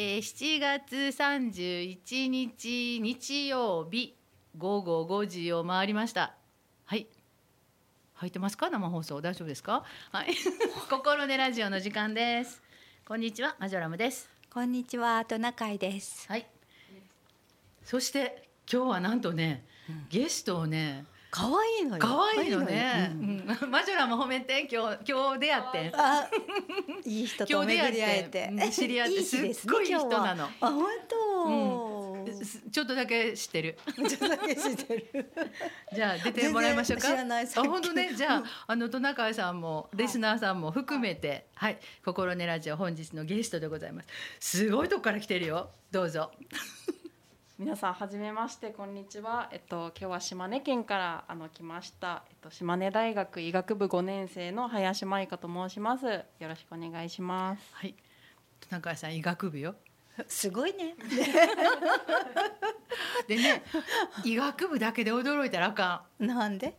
えー、7月31日日曜日午後5時を回りました。はい。入ってますか？生放送。大丈夫ですか？はい。心でラジオの時間です。こんにちは。マジョラムです。こんにちは。トナカイです。はい。そして今日はなんとね、うん、ゲストをね可愛いのよ。可愛いのね。うん、マジョラも褒めて今日今日出会って。あ、いい人と巡り会えて。知り合ってすっごい人なの。あ本当、ちょっとだけ知ってる。ちょっとだけ知ってる。じゃあ出てもらいましょうか。あ本当ね。じゃああのトナカイさんもリスナーさんも含めて、はい、心根ラジオ本日のゲストでございます。すごいとこから来てるよ。どうぞ。皆さんはじめましてこんにちは。えっと今日は島根県からあの来ました。えっと島根大学医学部5年生の林舞香と申します。よろしくお願いします。はい。中井さん医学部よ。すごいね。でね医学部だけで驚いたらあかん。なんで？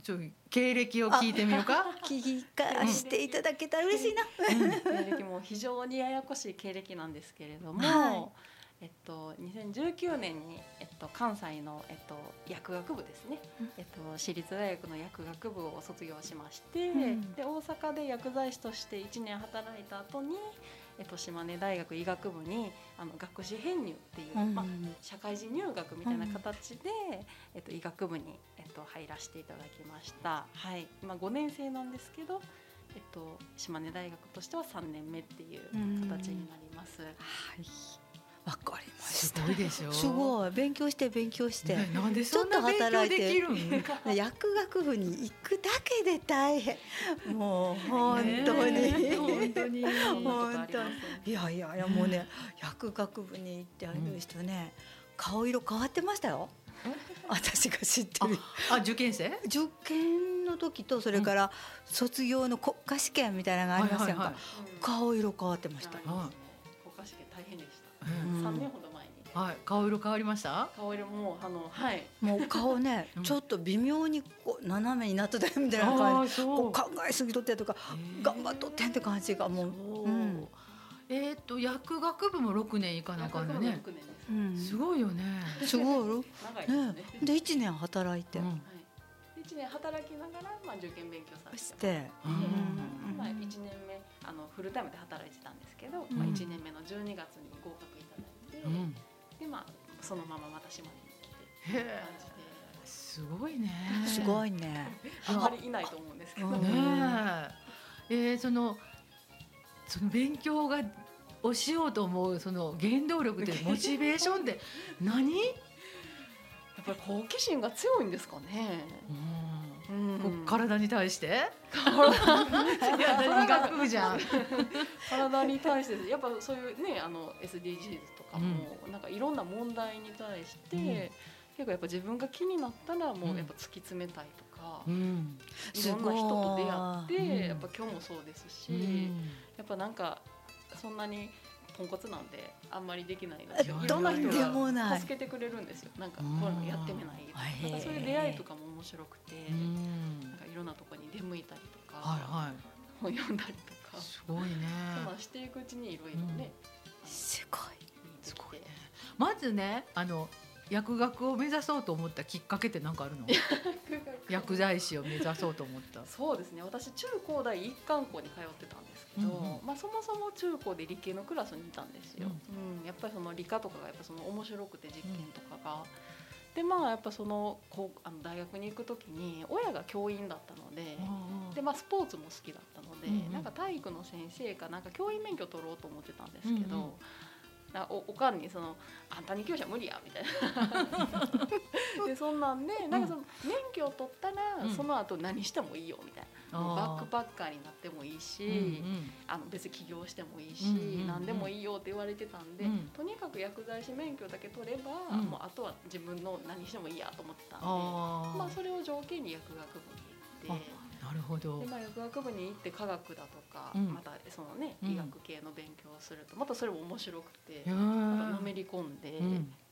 ちょ経歴を聞いてみようか。聞かしていただけたら嬉しいな。経歴も非常にややこしい経歴なんですけれども。はいえっと、2019年に、えっと、関西の、えっと、薬学部ですね、うん、えっと、私立大学の薬学部を卒業しまして、うん、で大阪で薬剤師として1年働いた後に、えっと、島根大学医学部にあの学士編入っていう、うん、まあ、社会人入学みたいな形で、えっと、医学部に、えっと、入らせていただきました。はい、今5年生なんですけどえっと、島根大学としては3年目っていう形になります。はいわかりましすごいでしょ？すごい。勉強して勉強して、ね、なんでそんな勉強できるん？薬学部に行くだけで大変。もう本当に、本当に。本当。に。いやいやいやもうね薬学部に行ってある人ね、顔色変わってましたよ。私が知ってる。あ受験生？受験の時とそれから卒業の国家試験みたいなのがありますやんか、顔色変わってました、三年ほど前に。はい、顔色変わりました？顔色もあのはい。もう顔ね、ちょっと微妙にこう斜めになってたみたいな感じ。こう考えすぎとってとか頑張っとってんって感じがもう。うん、えっ、と薬学部も六年いかなあかんね。うん、すごいよね。すごい。ね。で一年働いて。一年働きながらまあ受験勉強させて。まあ一年目あのフルタイムで働いてたんですけど、まあ一年目の十二月に合格うん、でまあそのまままた島に来て感じで。すごいね。すごいね。あんまりいないと思うんですけど。ねえ。ー、そのその勉強がをしようと思うその原動力ってモチベーションって 何？やっぱり好奇心が強いんですかね。うん、体に対して？いや、医学部じゃん。体に対して、やっぱそういうね、あの SDGs とかも、うん、なんかいろんな問題に対して、うん、結構やっぱ自分が気になったらもうやっぱ突き詰めたいとか、うん、いろんな人と出会って、やっぱ今日もそうですし、やっぱなんかそんなにポンコツなんであんまりできないのでいろんな人が助けてくれるんですよ。なんかこういうのやってみないなんかそういう出会いとかも面白くてなんかいろんなところに出向いたりとか、はいはい、本読んだりとかすごいね。していくうちにいろいろね、すごいすごいね。まずね、あの薬学を目指そうと思ったきっかけって何かあるの？薬剤師を目指そうと思った。そうですね。私中高大一貫校に通ってたんですけど、うんうん、まあそもそも中高で理系のクラスにいたんですよ。うん、うん、やっぱりその理科とかがやっぱその面白くて実験とかが。でまあやっぱそのこうあの大学に行く時に親が教員だったのでで、まあ、スポーツも好きだったので、うんうん、なんか体育の先生かなんか教員免許取ろうと思ってたんですけど、うんうん、おおかんにその「あんたに教師は無理や」みたいな。でそんなんでなんかその免許を取ったら、その後何してもいいよみたいな、バックパッカーになってもいいし、うんうん、あの別に起業してもいいし、うんうんうん、何でもいいよって言われてたんで、うん、とにかく薬剤師免許だけ取れば、うん、もうあとは自分の何してもいいやと思ってたんでまあ、それを条件に薬学部に行って。なるほど。で、まあ、薬学部に行って科学だとか、うん、またそのね、医学系の勉強をするとまたそれも面白くて、またのめり込んで、っ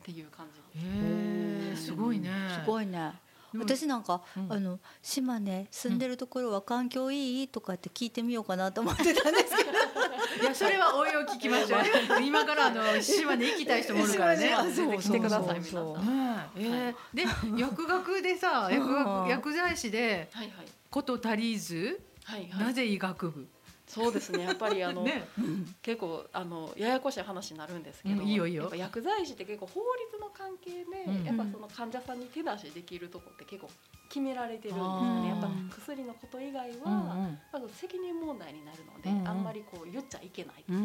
ていう感じです。すごいね。すごいね。私なんか、うん、あの島根住んでるところは環境いいとかって聞いてみようかなと思ってたんですけど。いやそれは応用聞きましょう。今からあの島根行きたい人もおるからね。全然来てください皆さん。えー、で薬学でさ薬学薬剤師でこと足りず、はいはい、なぜ医学部？そうですね。やっぱりあの、ね、結構あのややこしい話になるんですけど、うん、いいよいいよ。薬剤師って結構法律の関係で、うん、やっぱその患者さんに手出しできるとこって結構決められてるんですよねやっぱ薬のこと以外は、うんうん、責任問題になるので、うんうん、あんまりこう言っちゃいけないとか、う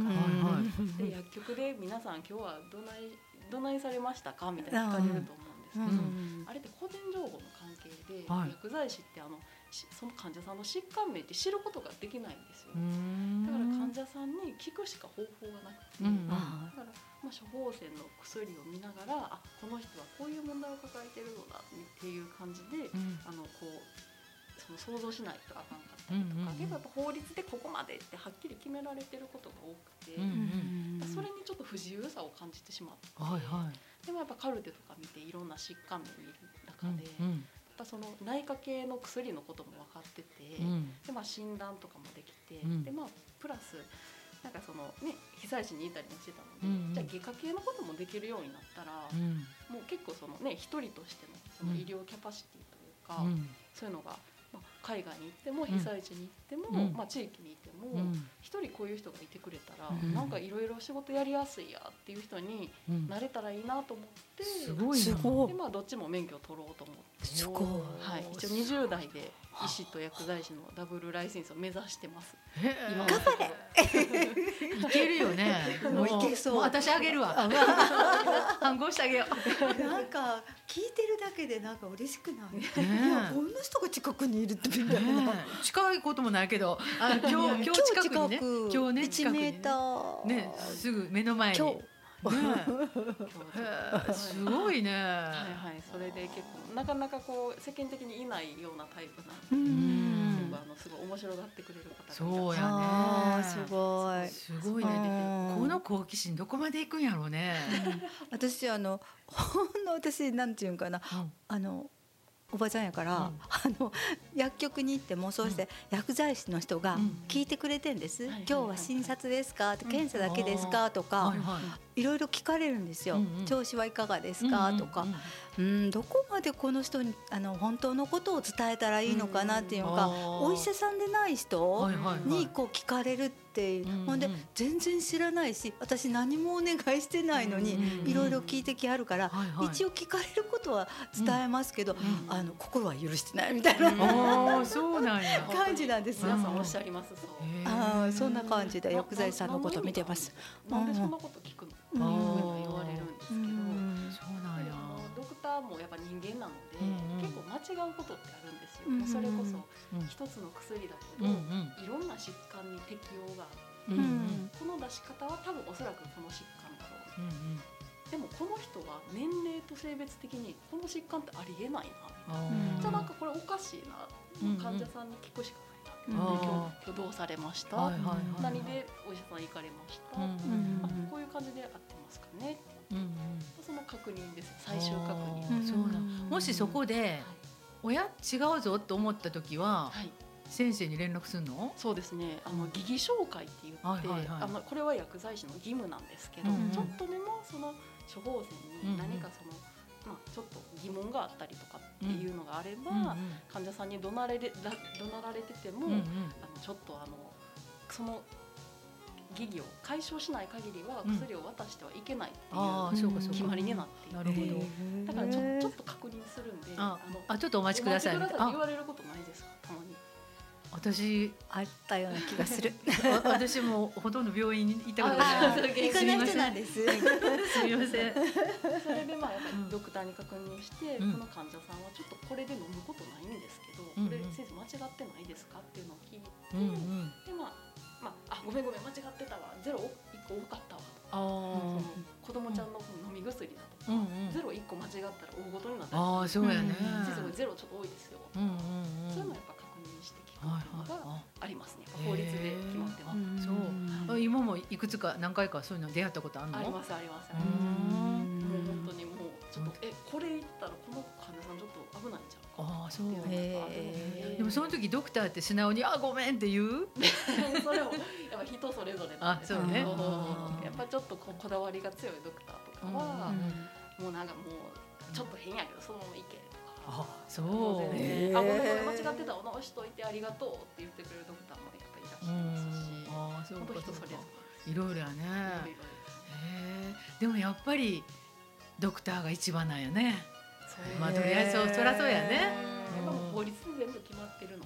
ん。で薬局で皆さん今日はどないどないされましたかみたいな聞かれると思うんですけど、あれって個人情報の関係で、はい、薬剤師ってあのその患者さんの疾患名って知ることができないんですよ。だから患者さんに聞くしか方法がなくて、うん、だから、まあ、処方箋の薬を見ながらあこの人はこういう問題を抱えてるのだっていう感じで、うん、あのこうその想像しないとあかんかったりとか、結構やっぱ法律でここまでってはっきり決められてることが多くて、うんうん、それにちょっと不自由さを感じてしまって、はいはい、でもやっぱカルテとか見ていろんな疾患名を見る中で。うんうんぱその内科系の薬のことも分かってて、うん、でまあ、診断とかもできて、うん、でまあ、プラスなんかそのね被災地にいたりもしてたので、うんうん、じゃあ外科系のこともできるようになったら、うん、もう結構そのね一人としてのその医療キャパシティというか、そういうのが海外に行っても被災地に行っても、うん、まあ、地域にいても一、人こういう人がいてくれたら、うん、なんかいろいろ仕事やりやすいやっていう人になれたらいいなと思って、すごいでまあどっちも免許を取ろうと思ってすごい、はい、一応20代で医師と薬剤師のダブルライセンスを目指してます。今頑張れ。いけるよね。もういけそう。私あげるわ。反抗 してあげよう。なんか聞いてるだけでなんか嬉しくない。いやこんな人が近くにいるってみたいな。近いこともないけど、あ 今日今日近くにね。今日ね近くにね。すぐ目の前に。すごいね。はいはい、それで結構なかなかこう世間的にいないようなタイプなうんあのすごい面白がってくれる方そうやね。すごい。すごいね。この好奇心どこまで行くんやろうね。私あのほんの私なんていうんかな、あの。おばちゃんやから、うん、あの薬局に行ってもそうして薬剤師の人が聞いてくれてんです、今日は診察ですか、検査だけですか？とか、いろいろ聞かれるんですよ、うんうん、調子はいかがですか、とか、うんどこまでこの人にあの本当のことを伝えたらいいのかなっていうのか、お医者さんでない人にこう聞かれるっていう、ほんで全然知らないし私何もお願いしてないのにいろいろ聞いてきはるから、一応聞かれることは伝えますけど、あの心は許してないみたいな。そうなんや。感じなんです皆さんおっしゃります。そうあそんな感じで薬剤師さんのこと見てます。なんでそんなこと聞くのっていうふうに言われるんですけど、そうなん。やドクターもやっぱ人間なので、結構間違うことってあるんですよ、それこそ一つの薬だけど、いろんな疾患に適用があって、この出し方は多分おそらくこの疾患だろう、でもこの人は年齢と性別的にこの疾患ってありえないな。じゃあなんかこれおかしいな、患者さんに聞くしかない今日どうされました、はいはいはい、何でお医者さん行かれました、うんうん、こういう感じで合ってますかね、うんうん、その確認です。最終確認。そうだ。もしそこで、親違うぞと思った時は、はい。先生に連絡するの？そうですね。あの疑義紹介って言って、はいはいはい、あのこれは薬剤師の義務なんですけど、うんうん、ちょっとでもその処方箋に何かその、まあ、ちょっと疑問があったりとかっていうのがあれば、うんうん、患者さんに怒鳴れ怒鳴られてても、うんうん、あのちょっとあのその疑義を解消しない限りは薬を渡してはいけないっていう決まりになっていて、なるほど。だからちょちょっと確認するんであのあちょっとお待ちください。言われることないですか？たまに。私あったような気がする。私もほとんど病院に行ったことない。行かない人なんです すみません。それでまあやっぱりドクターに確認して、うん、この患者さんはちょっとこれで飲むことないんですけど、うん、これ先生間違ってないですか？っていうのを聞いて、うんうん、でまあまああごめんごめん間違ってたわ。ゼロ一個多かったわ。あその子供ちゃんの飲み薬だと。か、うんうん、ゼロ一個間違ったら大ごとになったりあそうやね、先生ゼロちょっと多いですよ、うんうんうん、そういうのやっぱがありますね、法律で決まってます。そう。今もいくつか何回かそういうの出会ったことあるの？ありますあります。もう本当にもうちょっとえこれ言ったらこの患者さんちょっと危ないんじゃんああそうでもその時ドクターって素直に「あごめん」って言う？それもやっぱ人それぞれあそうね。やっぱちょっとここだわりが強いドクターとかは、もうなんかもうちょっと変やけどそのまま行けとか。あそう。も全へー。然あごめんごめん間違ってたお直しといてありがとうって言ってくれるドクターもやっぱりいらっしゃいますし。ああそう本当かそうか人それぞいろいろやねれいろいろへえでもやっぱりドクターが一番なんやねまあとりあえずそりゃそうやね。やっぱもう法律で全部決まってるの。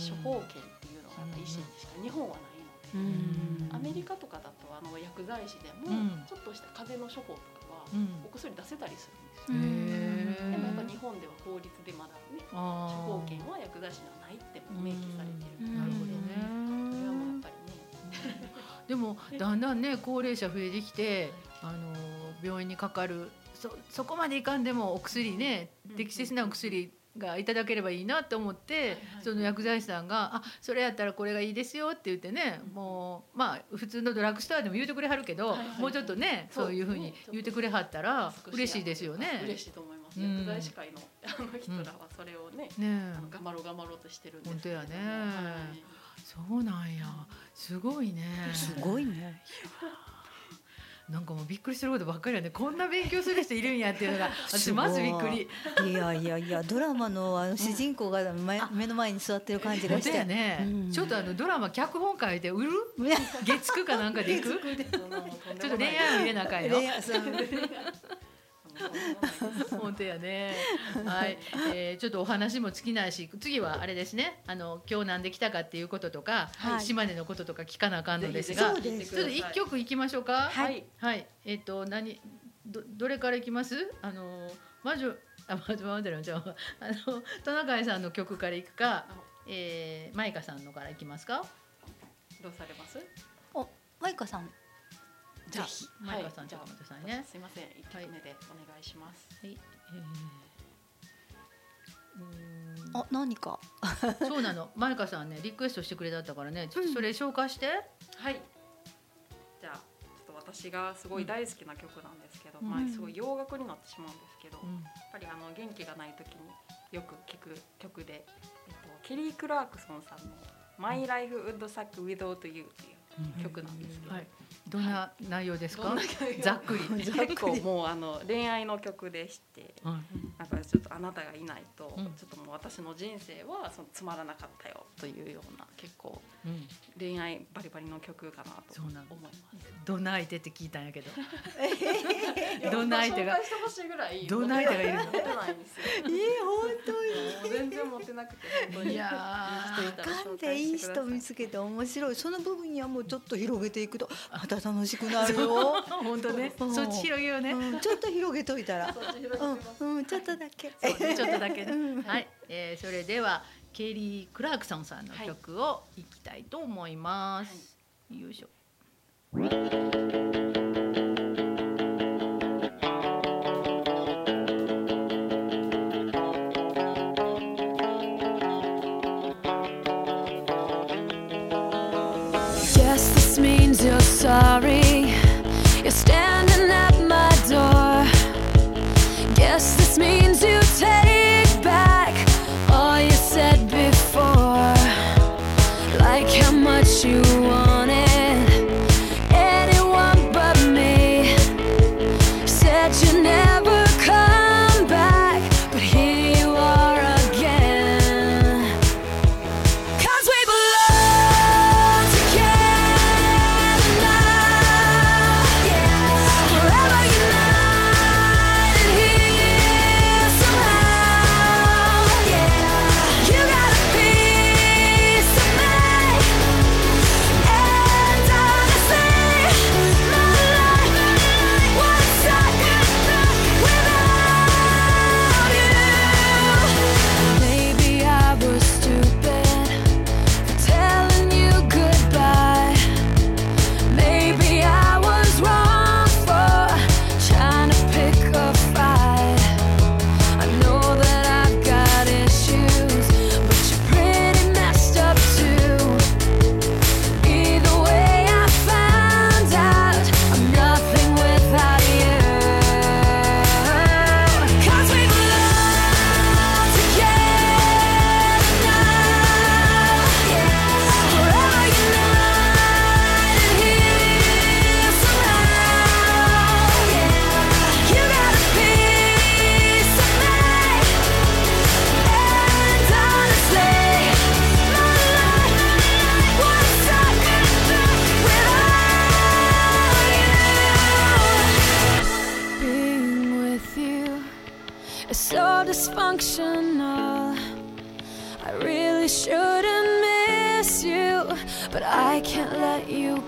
処方権っていうのがやっぱ医師にしか。日本はないので、うん。アメリカとかだとあの薬剤師でもうん。ちょっとした風邪の処方とかはうん。お薬出せたりすへるんですよ、えでもやっぱ日本では法律でまだね処方権は薬剤師にはないって明記されてる。うん。なるほどそれはもうやっねぱりね。でもだんだんね高齢者増えてきてあの病院にかかるそそこまでいかんでもお薬ねうん適切なお薬がいただければいいなと思って、はいはい。その薬剤師さんが「あそれやったらこれがいいですよ」って言ってね、うんもうまあ普通のドラッグストアでも言うてくれはるけど、はいはい。はいもうちょっとねそういうふうに言うてくれはったら少嬉しいですよね。嬉しいと思います、うん。薬剤師会のあの人らはそれをね、ね頑張ろう頑張ろうとしてるんですけど本当やね。はい。そうなんや。すごいね。すごいね。なんかもうびっくりすることばっかりやねこんな勉強する人いるんやっていうのが 私まずびっくり。いやいやいやドラマのあの主人公が目目の前に座ってる感じがして。やね、うん。ちょっとあのドラマ脚本書いて売る？ね月9かなんかでいく？ちょっと恋愛も入れなあかんよ 本当やね。はい、えー、ちょっとお話も尽きないし次はあれですね。あの今日なんで来たかっていうこととか、はい。島根のこととか聞かなあかんのですがそうです。ちょっと一曲いきましょうか。はい。はい。えっ、と何どどれからいきます？あの魔女あ魔女魔女のじゃああのトナカイさんの曲からいくか、えー、マイカさんのからいきますか？どうされます？おマイカさん。じゃあぜひ。マイカさんちょっと待ってくださいねすいません。一曲目でお願いします、はい、えーあ何か。そうなの。マイカさんねリクエストしてくれだったからね。ちょっとそれ紹介して、はい。じゃあちょっと私がすごい大好きな曲なんですけど、うん。まあすごい洋楽になってしまうんですけど、うん。やっぱりあの元気がない時によく聴く曲で、えっと、ケリー・クラークソンさんの「My Life Would Suck Without You」っていう曲なんですけど、はい、どんな内容ですか？ざっくり、結構もうあの恋愛の曲でして。うん。なんかちょっとあなたがいないと、うん。ちょっともう私の人生はそのつまらなかったよというような結構うん、恋愛バリバリの曲かなと思います。どんな相手って聞いたんやけど。どんな相手が？紹介してほしいぐらいどんな相手がいるのモテないんですよ。いい本当に。全然モテなくて。本当に。いやーかん紹でいい人見つけて面白い。その部分にはもうちょっと広げていくとまた楽しくなるよ、本当ね。う。ん。そっち広げようね、うん、ちょっと広げといたら。うん、うん、ちょっとだけ。ちょっとだけね、うん。はい、えー、それではケリー・クラークソンさんの曲をいきたいと思います、よいしょ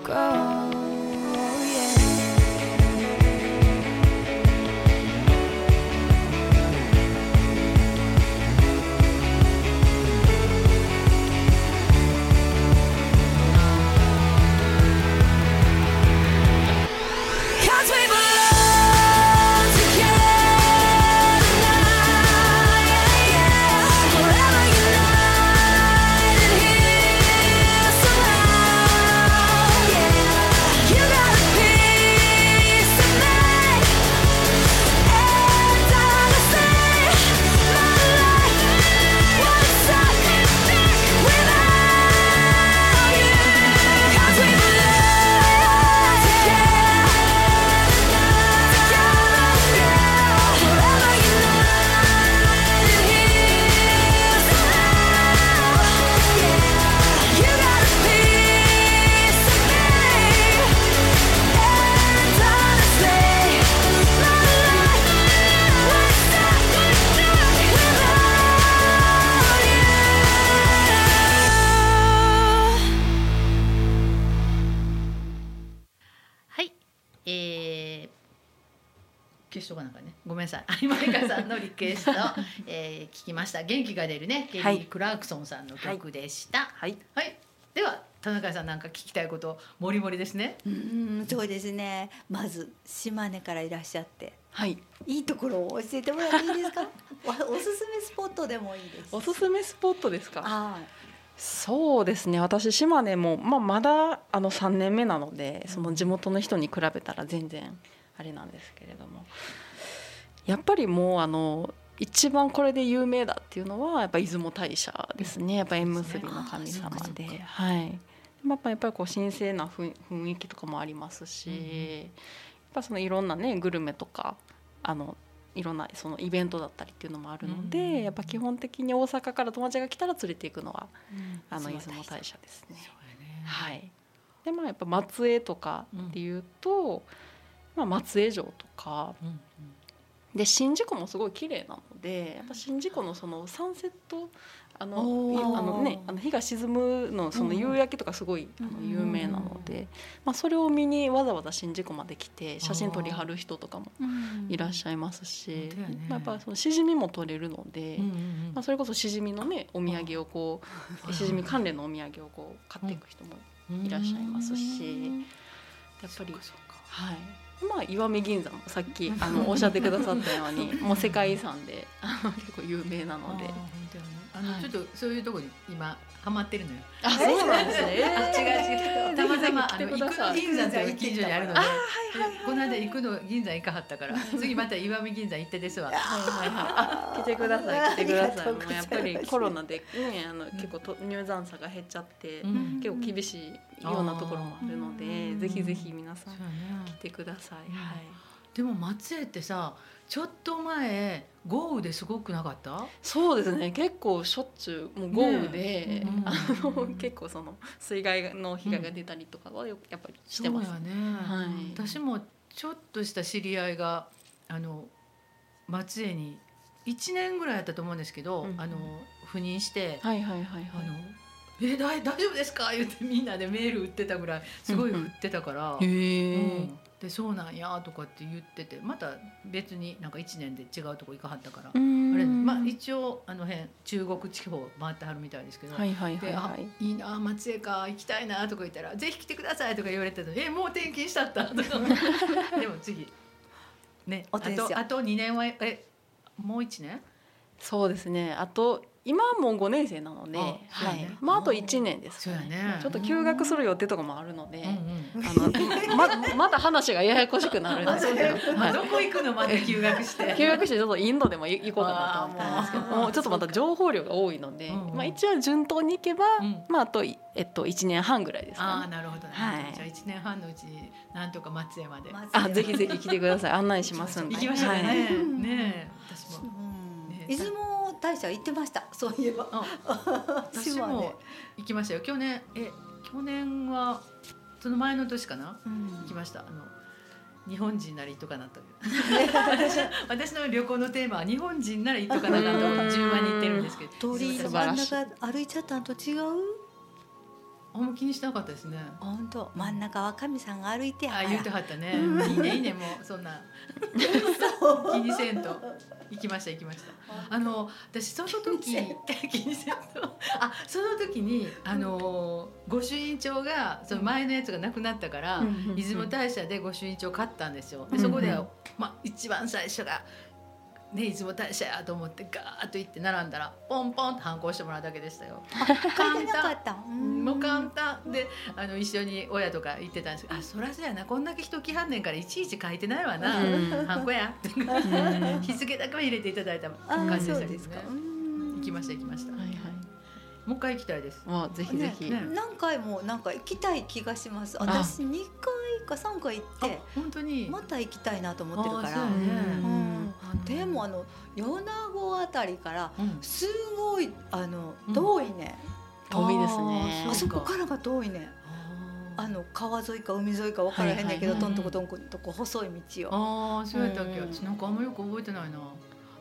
go. した。元気が出るね。ケリはいー・クラークソンさんの曲でした。はい。はい、では田中さんなんか聞きたいこともりもりですね。うんそうですね。まず島根からいらっしゃって。はい。いいところを教えてもらっていいですか？おおすすめスポットでもいいです。おすすめスポットですか？はい。そうですね。私島根も、まあ、まだあの3年目なのでその地元の人に比べたら全然あれなんですけれども。やっぱりもうあの一番これで有名だっていうのはやっぱ出雲大社ですね。やっぱ縁結びの神様で、はい。まあやっぱりこう神聖な雰雰囲気とかもありますし、うんうん。やっぱそのいろんなねグルメとかあのいろんなそのイベントだったりっていうのもあるので、うんうん。やっぱ基本的に大阪から友達が来たら連れていくのはあの出出雲雲大社ですね。ね。はい。でまあやっぱ松江とかっていうと、まあ松江城とかうんうんで宍道湖もすごい綺麗なのでやっぱ宍道湖のそのサンセットあのあのねあの日が沈むのその夕焼けとかすごい、あのうん有名なので、まあそれを見にわざわざ宍道湖まで来て写真撮りはる人とかもいらっしゃいますし、まあやっぱそのしじみも取れるので。まあ、それこそしじみのねお土産をこうしじみ関連のお土産をこう買っていく人もいらっしゃいますしやっぱりはいまあ石見銀山もさっき あのおっしゃってくださったようにもう世界遺産で結構有名なのであの、はい。ちょっとそういうところに今ハマってるのよ。あそうなんですね。あ違う違う。たまたま あぜの銀山という近所にあるので。あこの間行くの銀山行かはったから次また石見銀山行ってですわ。はいはいはいあ来てください。来てくださいもうやっぱりコロナでねあの結構と入山者が減っちゃって、うん。結構厳しいようなところもあるのでうん。ぜひぜひ皆さん来てください、うん。はい。でも松江ってさちょっと前豪雨ですごくなかった？そうですね。結構しょっちゅうもう豪雨で、ねうんあの結構その水害の被害が出たりとかはよやっぱりしてます、そうやね、はい。私もちょっとした知り合いがあの松江に1年ぐらいやったと思うんですけど、うんあの赴任して、はいはいはいはい。あのえ大大丈夫ですか?」言ってみんなでメール打ってたぐらいすごい降ってたから「へえ、うんでそうなんや」とかって言っててまた別になんか1年で違うとこ行かはったから、うん。あれまあ一応あの辺中国地方回ってはるみたいですけど。はいはいはいい。いいな松江か行きたいなとか言ったら「ぜひ来てください」とか言われてたのえもう転勤したった? 」とか。でも次。ねあとあと2年はえもう1年？そうですね。あと今はもう5年生なので、はい。まああと1年ですそうやね。ちょっと休学する予定とかもあるので、うん。うんあの ままた話がややこしくなるんですけど、はい どこ行くの？また休学して。休学してちょっとインドでも行こうかなと思ったんですけど。もうちょっとまた情報量が多いので、まあ、一応順当に行けば、うん。まあ、あと,、えっと1年半ぐらいですあかね。あなるほどね、はい。じゃあ1年半のうちになんとか松江まで。松あぜひぜひ来てください。案内しますんで。行きましょうね、はい。ねえ私も。出雲大社行ってました。そういえば。私も行きましたよ。去年え去年はその前の年かな？うん。行きました。あの日本人なら行っとかなと。私 私の旅行のテーマは日本人なら行っとかなかと順番に行ってるんですけど。鳥居の真ん中歩いちゃったんと違う？あんま気にしてなかったですね。本当真ん中は神さんが歩いてやあ言ってはったね。いいねいいねもうそんな気にせんと行きました行きました。あの私その時気にせんとあその時にあの御朱印帳がその前のやつがなくなったから、出雲大社で御朱印帳買ったんですよ。でそこで、うんうんまあ一番最初が。ね、出雲大社やと思ってガーッと行って並んだらポンポンと反抗してもらうだけでしたよ。書いてなかった。うん。もう簡単。であの一緒に親とか行ってたんです。けど「あそらそうやな。こんだけ人来はんねんからいちいち書いてないわな、うん。ハンコや」うん。日付だけは入れていただいたあ感じでそしたけどね行きました行きました、はいはい。もう一回行きたいです。まあぜひぜひ、ね何回もなんか行きたい気がします。あ。私2回か3回行あって本当に。また行きたいなと思ってるから。あそうやね。うんでもあの米子あたりからうん。すごいあのうん。遠いね、遠いですね。あそこからが遠いね。あの川沿いか海沿いか分からへんねんけど、はいトントコトンコとこ細い道を。ああそうやったっけうん私なんかあんまよく覚えてないな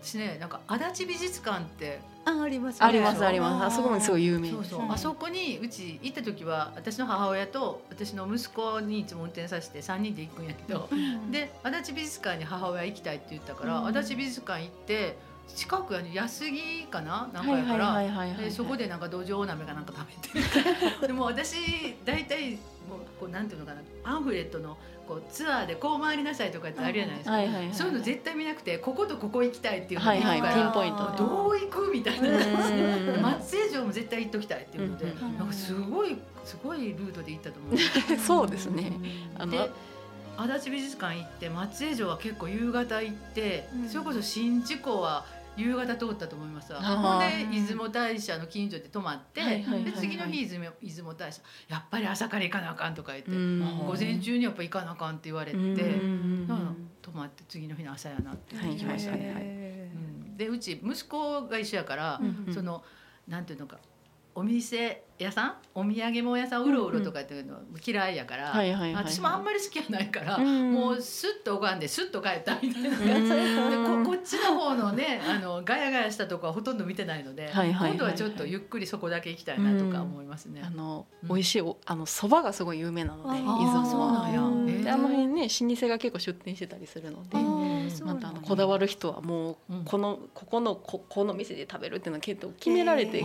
私ねなんか足立美術館ってああります、ありますあります。あそこもすごい有名。そうそう、うん。あそこにうち行った時は私の母親と私の息子にいつも運転させて3人で行くんやけど、うん。で足立美術館に母親行きたいって言ったから、うん。足立美術館行って近くやね安木かな？なんかはいはいやから、はいはいはい。でそこでなんか土壌鍋かなんか食べて。でも私大体もうこうなんていうのかな？パンフレットのこうツアーでこう回りなさいとかってあるじゃないですか、はいはいはいそういうの絶対見なくてこことここ行きたいっていうのはいはい。ピンポイントで。どう行くみたいな。うん。松江城も絶対行っときたいっていうので、うんうん。なんかすごいすごいルートで行ったと思う。そうですね。あので足立美術館行って松江城は結構夕方行って、うん。それこそ宍道湖は夕方通ったと思いますわ。ほんで出雲大社の近所で泊まって、はいはいはいはい。で次の日出雲出雲大社やっぱり朝から行かなあかんとか言って、うん。午前中にやっぱ行かなあかんって言われて、泊まって次の日の朝やなって行きましたね。へうん。でうち息子が一緒やから、うん。そのなんていうのかお店屋さん？お土産物屋さんうろうろとかっていうの嫌いやから、私もあんまり好きやないから、うんもうスッと拝んでスッと帰ったみたいな。うん。感じでここっちの方のねあのガヤガヤしたとこはほとんど見てないので、今度はちょっとゆっくりそこだけ行きたいなとか思いますね。あのうん。美味しいおあの蕎麦がすごい有名なのであ出ー雲そうなんや。はあの辺ね老舗が結構出店してたりするのでまたあのこだわる人はもうこのここのここの店で食べるっていうのは結構決められて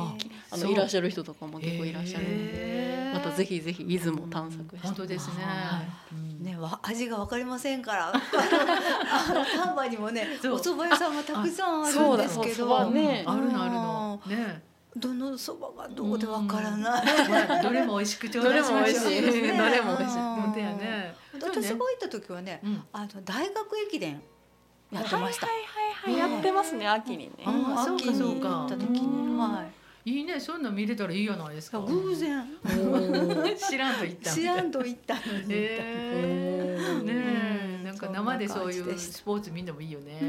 あのいらっしゃる人とかも結構いらっしゃるのでまたぜひぜひ出雲探索して。本当ですね。ね、わ味がわかりませんから。あの丹波にもねお蕎麦屋さんがたくさんあるんですけど。あるのあるの。ね。どの蕎麦がどうでわからない、うん。どれも美味しく頂戴しましょう。どれも美味しい。どれも美味しい。うん。本当やね。私が行った時はね。うん。あの大学駅伝やってました、はいはいはいやってますね秋にねあーそうか秋そうかに行った時にはいいいね、そんなん見れたらいいじゃないですか。偶然知らんと言った。知らんと行ったのねなんか生でそういうスポーツ見んでもいいよね。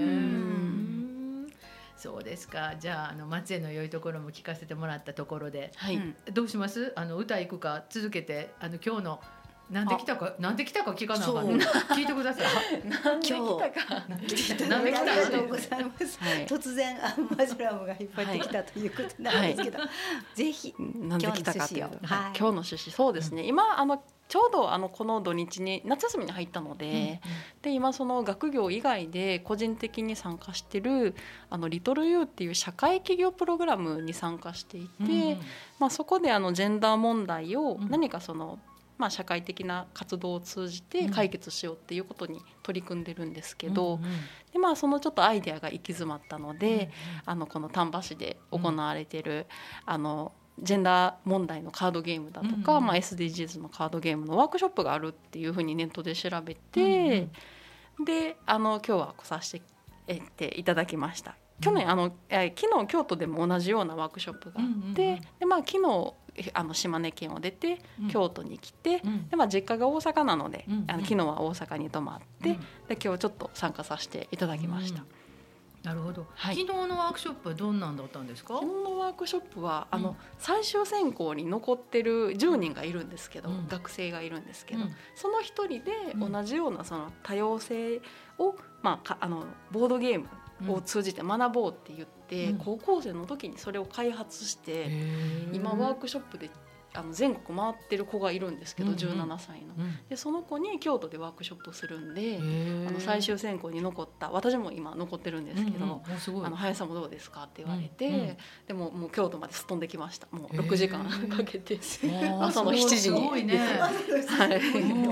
そうですか。じゃああの松江の良いところも聞かせてもらったところで、はいうんどうします？あの歌行くか？続けてあの今日のなんで来たかなんで来たか聞かなあかんね。聞いてください。なんで来今たか。なんで来あたなんで来たりがとうございます。はい。突然あマジュラムが引っ張ってきたということなんですけど、ぜひなんで来たかっていう今日の趣旨をはい。今日の趣旨そうですね、今あのちょうどあのこの土日に夏休みに入ったので、で今その学業以外で個人的に参加してるあのリトルユーっていう社会企業プログラムに参加していて、うん。まあそこであのジェンダー問題をうん。何かその、まあ社会的な活動を通じて解決しようっていうことに取り組んでるんですけど、うんうんでまあそのちょっとアイデアが行き詰まったので、あのこの丹波市で行われてる、あのジェンダー問題のカードゲームだとか、うんうん。まあ、SDGs のカードゲームのワークショップがあるっていうふうにネットで調べて、であの今日は来させていただきました。去年あのえ昨日京都でも同じようなワークショップがあって、うんうんうん。でまあ、昨日えあの島根県を出てうん。京都に来て、うん。でまあ、実家が大阪なので、あの昨日は大阪に泊まって、うん。で今日ちょっと参加させていただきました。うん。なるほど、はい。昨日のワークショップはどんなんだったんですか？昨日のワークショップはあの、うん。最終選考に残ってる10人がいるんですけど、うん。学生がいるんですけど、うん。その一人でうん。同じようなその多様性を、まあ、かあのボードゲームを通じて学ぼうって言って、うん。高校生の時にそれを開発して、今ワークショップであの全国回ってる子がいるんですけど、うんうん。17歳の。うん。でその子に京都でワークショップをするんで、あの最終選考に残った私も今残ってるんですけど。あの林さんもどうですかって言われて、うんうん。でももう京都まですっ飛んできました。もうへー。6時間 かけて。朝の7時に。すごいね。はい、うん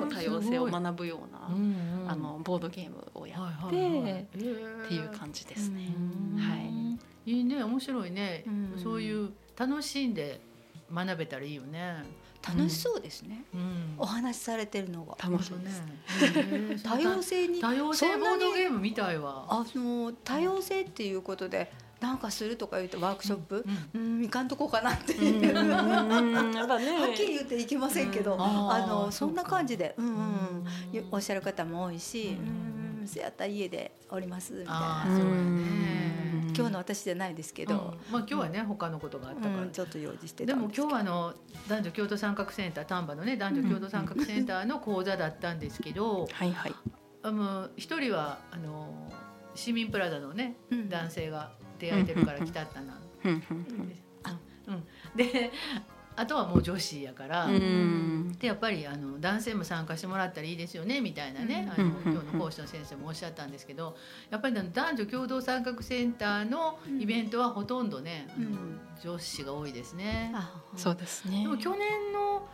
はい、多様性を学ぶような、うんうん。あのボードゲームをやはいって、はいはい。っていう感じですね。うん。はいいいね面白いね、うん。そういう楽しんで学べたらいいよね。楽しそうですね、うん。お話しされてるのが。楽しいです。ね多様性に多様性ボーそんなにドゲームみたいわ。あの多様性っていうことでなんかするとか言ってワークショップ？うん。うんいかんとこかなって。うんいう はっきり言っていけませんけど、うん。あのそんな感じで、うんうん。うん。よおっしゃる方も多いし、うん。うん、そうやったら家でおりますみたいな。そうやね。今日の私じゃないですけど、うん。まあ今日はね他のことがあったから。うん、ちょっと用事してでも今日はあの男女共同参画センター丹波のね男女共同参画センターの講座だったんですけど、はいはい。あの一人はあの市民プラザのねうん。男性が出会えてるから来たったな。うん、であとはもう女子やから、うん。でやっぱりあの男性も参加してもらったらいいですよねみたいなね、うん。あのうん。今日の講師の先生もおっしゃったんですけど。やっぱり男女共同参画センターのイベントはほとんどね、あのうん女子が多いですね。あそうですね。でも去年の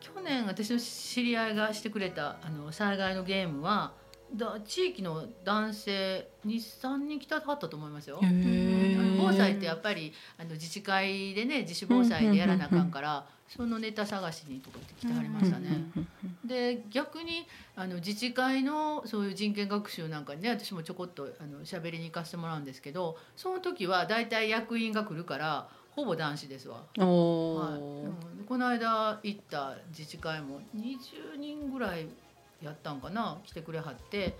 去年私の知り合いがしてくれたあの災害のゲームはだ地域の男性23人来たはったと思いますよ。へあー。の防災ってやっぱりあの自治会でね自主防災でやらなあかんから、そのネタ探しにとかって来てはりましたね。で逆にあの自治会のそういう人権学習なんかにね私もちょこっとあの喋りに行かせてもらうんですけどその時は大体役員が来るからほぼ男子ですわ。はい。うん。この間行った自治会も20人ぐらいやったんかな来てくれはって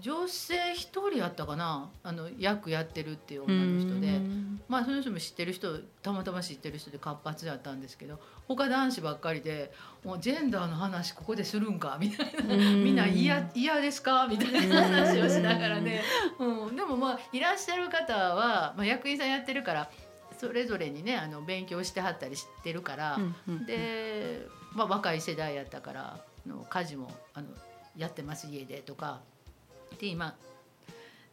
女性1人やったかな？あの役やってるっていう女の人で。まあその人も知ってる人たまたま知ってる人で活発だったんですけど他男子ばっかりで「もうジェンダーの話ここでするんか」みたいな「みんな嫌嫌ですか?」みたいな話をしながらね、うん、でもまあいらっしゃる方は、まあ、役員さんやってるからそれぞれにねあの勉強してはったりしてるから、で、まあ、若い世代やったからあの家事もあのやってます家でとかで今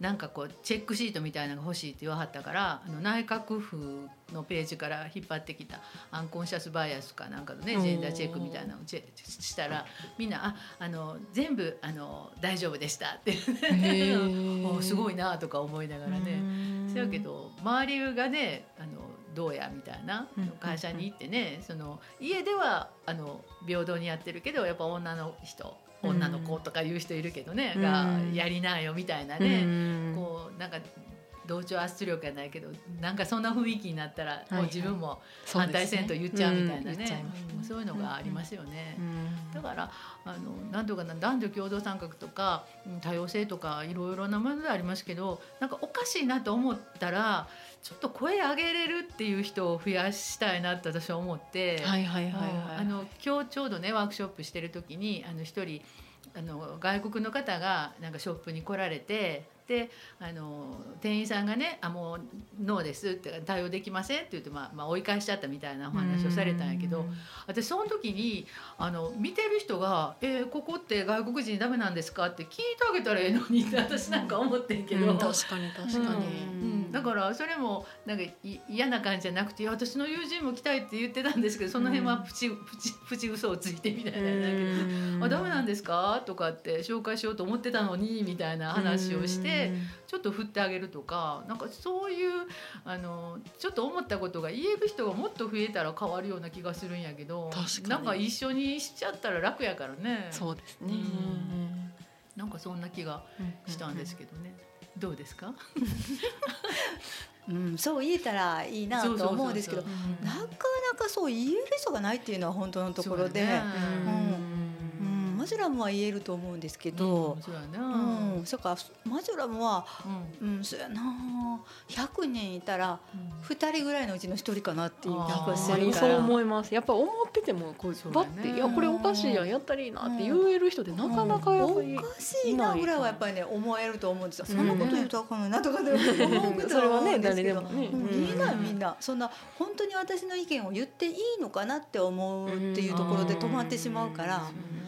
なんかこうチェックシートみたいなのが欲しいって言わはったからあの内閣府のページから引っ張ってきたアンコンシャスバイアスかなんかのねジェンダーチェックみたいなのをチェしたらみんな「ああの全部あの大丈夫でした」って。おすごいなとか思いながらね。そやけど周りがねあのどうやみたいなうん。会社に行ってねその家ではあの平等にやってるけどやっぱ女の人女の子とかいう人いるけどね、うん。がやりなよみたいなね、こうなんか同調圧力やないけどなんかそんな雰囲気になったら、いもう自分も反対せんと言っちゃうみたいなね,、そういうのがありますよね。だかからあのなんとかな男女共同参画とかうん多様性とかいろいろなものでありますけどなんかおかしいなと思ったらちょっと声上げれるっていう人を増やしたいなって私は思って、はいはいはいはいうんあの今日ちょうどねワークショップしてる時にあの一人あの外国の方がなんかショップに来られてであの店員さんがね「あもうノーです」って「対応できません」って言って、まあまあ、追い返しちゃったみたいなお話をされたんやけど私その時にあの見てる人が「えーここって外国人ダメなんですか?」って聞いてあげたらええのにって私なんか思ってんけど。うん確かに確かに、うん、だからそれもなんかい嫌な感じじゃなくて私の友人も来たいって言ってたんですけどその辺はプチプチプチ嘘をついてみたいなだけど「あダメなんですか?」とかって紹介しようと思ってたのにみたいな話をしてちょっと振ってあげるとかなんかそういうあのちょっと思ったことが言える人がもっと増えたら変わるような気がするんやけど確かに。なんか一緒にしちゃったら楽やからね。そうですね、なんかそんな気がしたんですけどね。どうですか？うん、そう言えたらいいなと思うんですけどなかなかそう言える人がないっていうのは本当のところで、ね。うん、マジュラムは言えると思うんですけど、そうやうな。ん、そっかマジュラムはうん。うんそうやな。100人いたら2人ぐらいのうちの1人かなっていう気がするかそうら。思います。やっぱ思っててもこうそうだね。バッて「いやこれおかしいやん。やったらいいな」って言える人でなかなかやっぱりおかしいなぐらいはやっぱりね思えると思うんですよ。うん。そんなこと言うとあかんのになとかで思うことそれはね多いんですけど誰でもね。うん。うん。言えないみんな。そんな本当に私の意見を言っていいのかなって思うっていうところで止まってしまうから。う。ん。うんそうか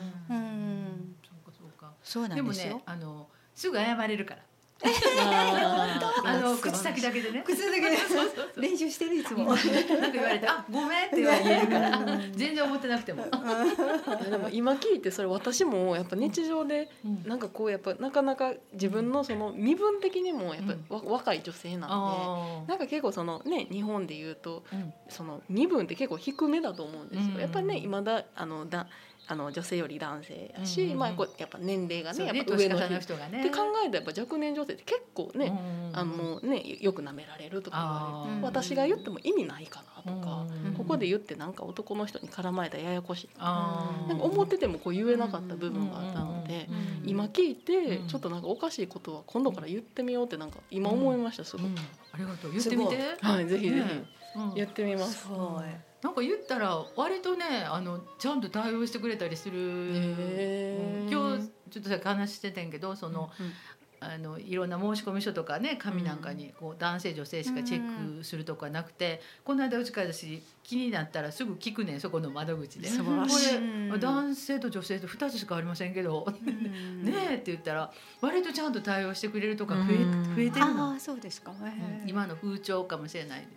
そうなでもんですよね。あのすぐ謝れるから。あの口先だけでね。口だけで練習してるいつも。なんか言われて「あごめん」って言えるから全然思ってなくても。でも今聞いてそれ私もやっぱ日常でなんかこうやっぱなかなか自分のその身分的にもやっぱわ若い女性なんで。あなんか結構そのね日本で言うとその身分って結構低めだと思うんですうんよ。やっぱりね今だあのだあの女性より男性やし、うんうんうん。まあこうやっぱ年齢がそうねねやっぱ上年の人がね。って考えたらやっぱ若年女性って結構ね、うんあのもうねよく舐められるとか言われてあー。私が言っても意味ないかなとか、うんここで言ってなんか男の人に絡まれたらややこしいあー。なんか思っててもこう言えなかった部分があったので、うん今聞いてうん。ちょっとなんかおかしいことは今度から言ってみようってなんか今思いましたすごく、うん。ありがとう。言ってみて。はいぜひぜひ。ねうん。言ってみます。すごい。なんか言ったら割とねあのちゃんと対応してくれたりする、へー。今日ちょっとさっき話してたんやけどその、うんあのいろんな申し込み書とかね紙なんかにこう男性女性しかチェックするとかなくて、この間うちから私気になったらすぐ聞くねんそこの窓口で。素晴らしい。これ男性と女性と2つしかありませんけど、ねえって言ったら割とちゃんと対応してくれるとか増え,、うん。増えてるの。ああそうですか。今の風潮かもしれない。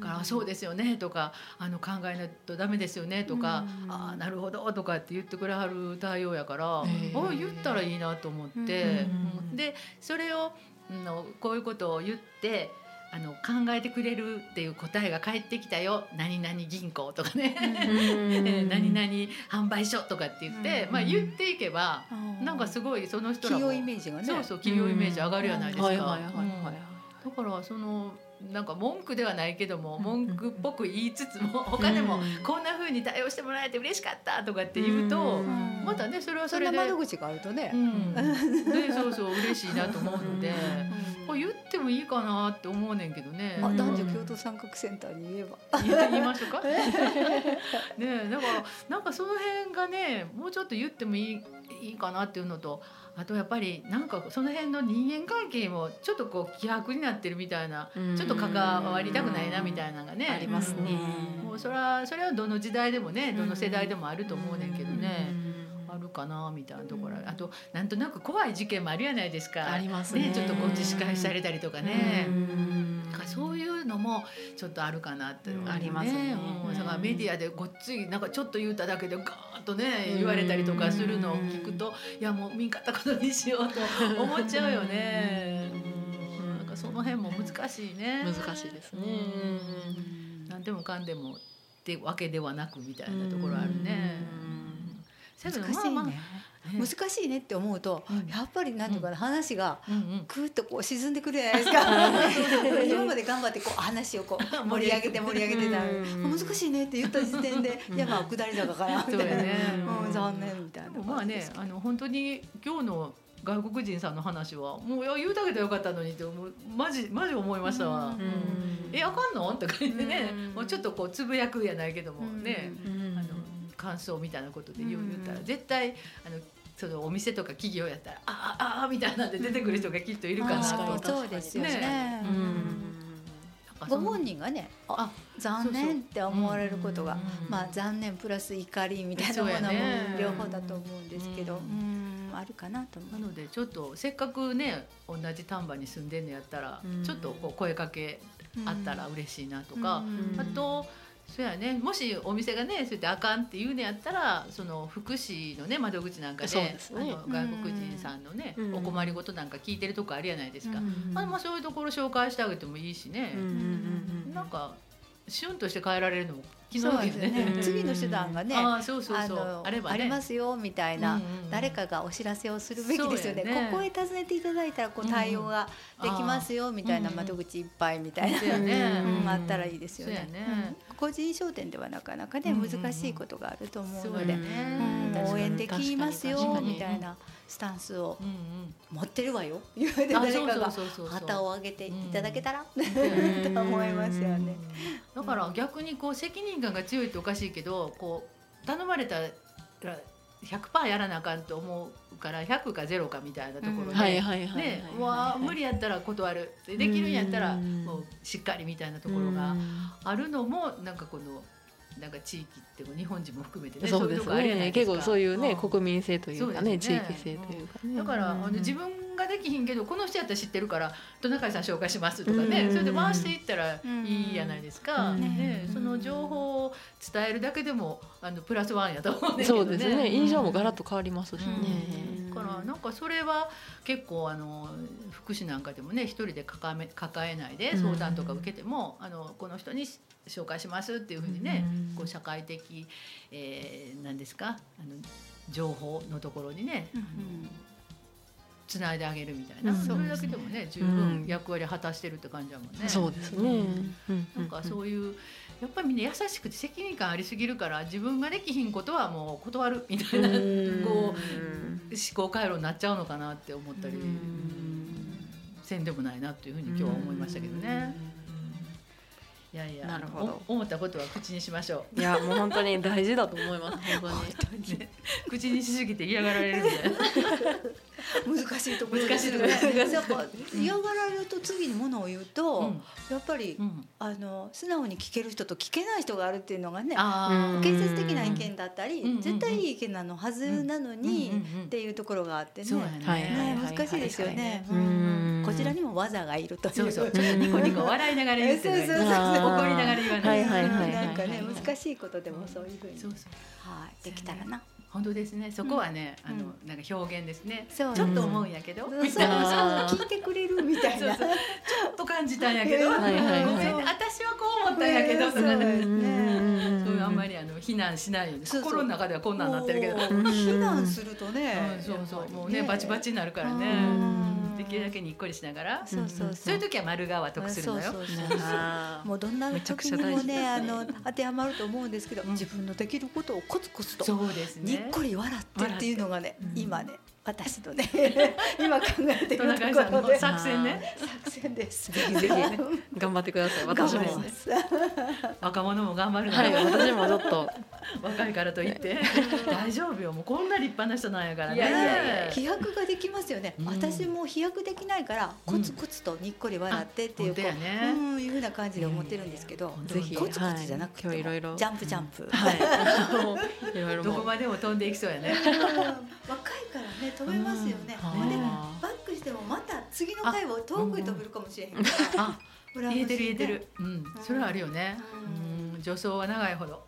から「そうですよね」とか「あの考えないとダメですよね」とか「うん。ああなるほど」とかって言ってくれはる対応やからあ言ったらいいなと思って、でそれをうんのこういうことを言ってあの考えてくれるっていう答えが返ってきたよ「何々銀行」とかね「えー 何々販売所」とかって言って、うん。まあ、言っていけば、うん。なんかすごいその人らも。企業イメージがね。そうそう企業イメージ上がるやないですか。はいはいはいはい。うん。だからそのなんか文句ではないけども文句っぽく言いつつも 他でもうんこんな風に対応してもらえて嬉しかったとかって言うとうんまたねそれはそれで窓口があるとねう。ん でそうそう嬉しいなと思うのでうんこれ言ってもいいかなって思うねんけどね。男女共同参画センターに言えば。言いましょうか？ねえだからなんかその辺がねもうちょっと言ってもいいいいかなっていうのとあとやっぱりなんかその辺の人間関係もちょっとこう希薄になってるみたいなうん。ちょっと関わりたくないなみたいなのがね。ありますね。もうそれはそれはどの時代でもねどの世代でもあると思うねんけどね。あるかなみたいなところ。あとなんとなく怖い事件もあるやないですか。ありますね。ちょっとこっち仕返しされたりとかね。そういうのもちょっとあるかなっていうのがありますねうんだからメディアでごっついなんかちょっと言うただけでガーッとね言われたりとかするのを聞くといやもう見んかったことにしようと思っちゃうよね。うんなんかその辺も難しいね。難しいですね。なんでもかんでもってわけではなくみたいなところあるね。難しいね。難しいねって思うとうん。やっぱりなんていうかな話がクーッとこう沈んでくるじゃないですか。今まで頑張ってこう話をこう盛り上げて盛り上げてたうん。難しいねって言った時点でいやまあ下り坂かなみたいな。そうやね。うん。残念みたいなまあねあの本当に今日の外国人さんの話はもう言うだけでよかったのにってマジマジ思いましたわ。えあかんの？とか言ってね、うん。もうちょっとこうつぶやくやないけどもね、うん。あの感想みたいなことで言ううん。言ったら絶対あのそのお店とか企業やったらああああみたいなんで出てくる人がきっといるかなと。そうですよね。ね。ご本人がねああ残念って思われることがまあ残念プラス怒りみたいなものも両方だと思うんですけどううんあるかなと思う。なのでちょっとせっかくね同じ丹波に住んでんのやったら、うん。ちょっとこう声かけあったら嬉しいなとか、うん。あとそうやね。もしお店がねそうやってあかんって言うのやったらその福祉のね窓口なんかでね。あの外国人さんのね、うん。お困りごとなんか聞いてるとこあるやないですか、うんまあ、まあそういうところ紹介してあげてもいいしね、うなんかシュンとして帰られるのも気のね。ね。次の手段がね、ああそうそうそう。あればね。りますよみたいな、誰かがお知らせをするべきですよね。ね。ここへ訪ねていただいたらこう対応ができますよみたいな窓口いっぱいみたいな、うん。あったらいいですよね。個人商店ではなかなかね難しいことがあると思うので、応援できますよみたいなスタンスを持ってるわよ。言うてあ誰かが旗を上げていただけたら、ん。と思いますよね。だから逆にこう責任感が強いっておかしいけどこう頼まれたら100%やらなあかんと思うから100か0かみたいなところで、無理やったら断る。でできるんやったらうん。もうしっかりみたいなところがあるのもなんかこのなんか地域って日本人も含めてねそうですね。結構そういうねん。国民性というかねね。域性というかね。だからあの自分ができひんけどこの人やったら知ってるからトナカイさん紹介しますとかね。うん。それで回していったらいいじゃないですか、うん。ね、その情報を伝えるだけでもあのプラスワンやと思うんだけどね。そうですね。印象もガラッとと変わりますしね。うん。だからなんかそれは結構あの福祉なんかでもね一人で抱え抱えないで相談とか受けても、あのこの人に紹介しますっていうふうにね、うん。こう社会的、えー、なんですかあの情報のところにね、つないであげるみたいな、うん。それだけでもね十分役割果たしてるって感じだもんね。そうですね。うん。なんかそういうやっぱりみんな優しくて責任感ありすぎるから自分ができひんことはもう断るみたいなこう思考回路になっちゃうのかなって思ったり。せんでもないなっていうふうに今日は思いましたけどね。いやいやなるほど。お思ったことは口にしましょいやもう本当に大事だと思います 本当に。口にしすぎて嫌がられるみたいな。難しいところ難しいところね。やっぱ嫌がられると次にものを言うと、うんやっぱり、うんあの素直に聞ける人と聞けない人があるっていうのがね。建設的な意見だったり、うんうんうん絶対いい意見なのはずなのに、うんうんうんっていうところがあってね。そうやね。はいはいね難しいですよね。こちらにも技がいるという。そうそう。んニコニコ笑いながら言ってない。そうそうそうそう怒りながら言わない。はいはいはいはいなんかね難しいことでもそういうふうに、そうそう。はいできたらな。本当ですね。そこはね、うんあのなんか表現ですね。そうちょっと思うんやけど、そうそうみたいな。聞いてくれるみたいな。そうそう。ちょっと感じたんやけど、はいはいはい。ごめんね私はこう思ったんやけど。とかそうね。ですね。そうあんまりあの非難しないように。そうそう。心の中ではこんなんなってるけど、避難するとね。うん、そうそう。もうねバチバチになるからね。うん。できるだけにっこりしながら。そうそうそう。いう時は丸顔は得するのよ。もうどんな時にもねあの当てはまると思うんですけど、うん。自分のできることをコツコツと。そうですね。にっこり笑ってっていうのがね、うん今ね私のね 今考えてトるところで 作戦ね。作戦です。ぜひぜひ 頑張ってください。私も若者も頑張るのはいよ私もちょっと。若いからといって。大丈夫よ。もうこんな立派な人なんやからね。いやいやいや飛躍ができますよね、うん。私も飛躍できないからコツコツとにっこり笑ってっていう,、あ本当やね。うんいうふうな感じで思ってるんですけど、うんぜひコツコツじゃなくても、はい。いろいろ。ジャンプジャンプ、はい。いろいろどこもまでも飛んでいきそうやね。若いからね飛べますよね、うん。であバックしてもまた次の回を遠くに飛べるかもしれへんか言えてる言えてる。うん。それはあるよね。うん。助走は長いほど。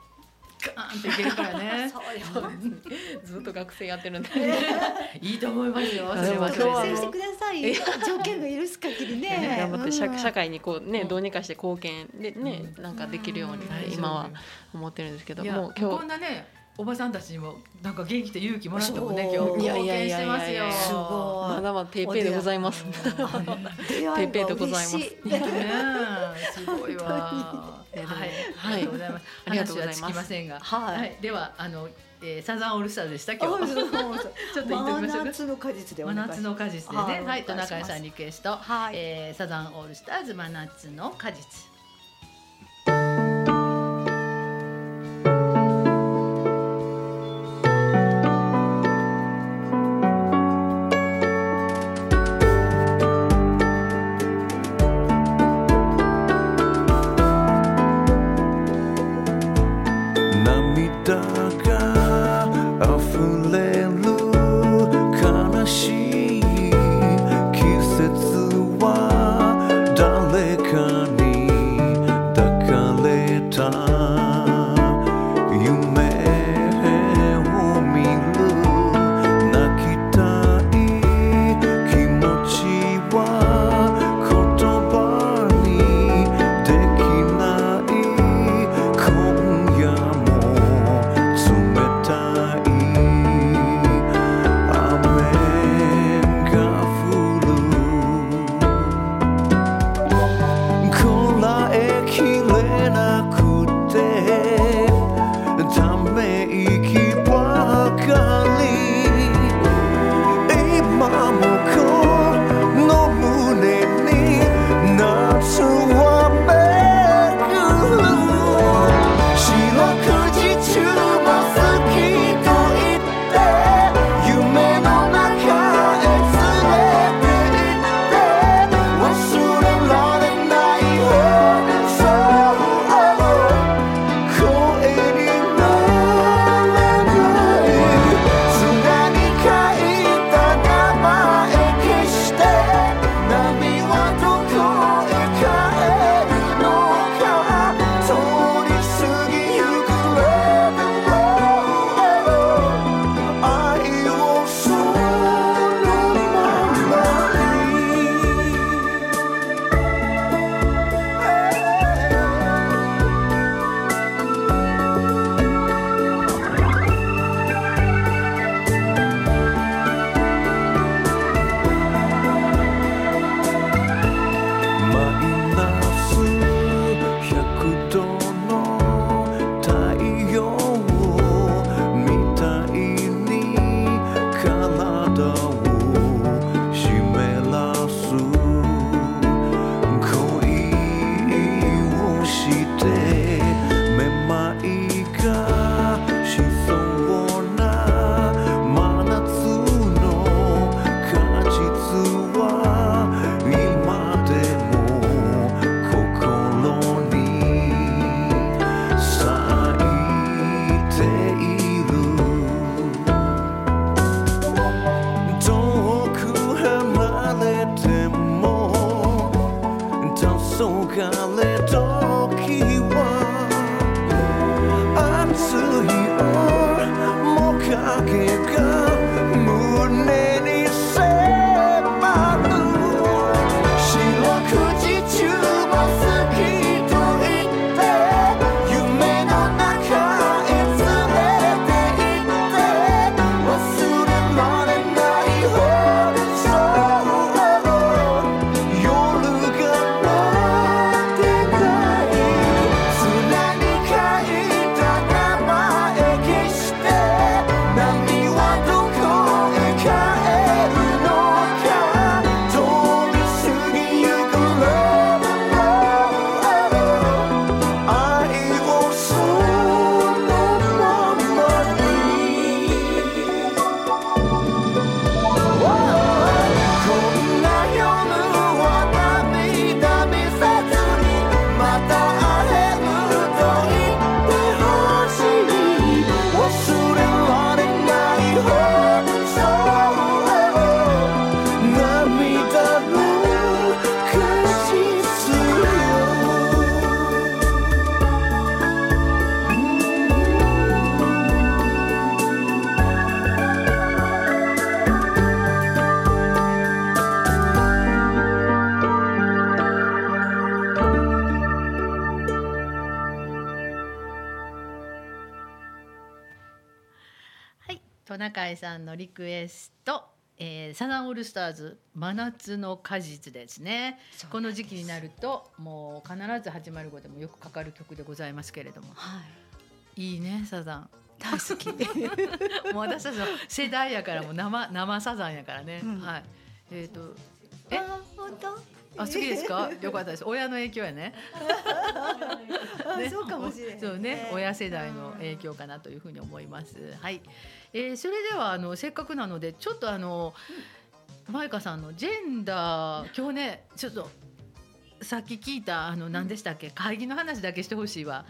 ガーンといけるからね。そうよ。ずっと学生やってるんでいいと思いますよ。そでれはも今日は学生してください。条件が許す限りね。頑張って社うん。社会にこうねう。んどうにかして貢献でねうなんかできるように今は思ってるんですけどいやもう今こんなねおばさんたちにもなんか元気と勇気もらったもんね今日。貢献してますよ。すごい。まだまだペイペイでございます。ペイペイでございます。すごいわ。はい、はいありがとうございます。ありがとうございます。話はつきませんが、はい。はい、ではあの、えー、サザンオールスターズでした今あ日。ちょっと言っときましょうか。真夏の果実でお願いします。真夏の果実でね、はいはい、トナカイさんリクエスト、はい。えー、サザンオールスターズ真夏の果実。をさんのリクエスト、えー、サザンオールスターズ真夏の果実ですね。この時期になるともう必ず805でもよくかかる曲でございますけれども、はいいいねサザン。大好き もう私たちの世代やからもう生生サザンやからね。うんはい。えっ、とえ？あ本当？あ好きですか？よかったです。親の影響やね。ねあそうかもしれないそうね、親世代の影響かなというふうに思います。はい。えー、それではあのせっかくなのでちょっとあの、マイカさんのジェンダー今日ねちょっとさっき聞いたあの何でしたっけ？会議の話だけしてほしいわ。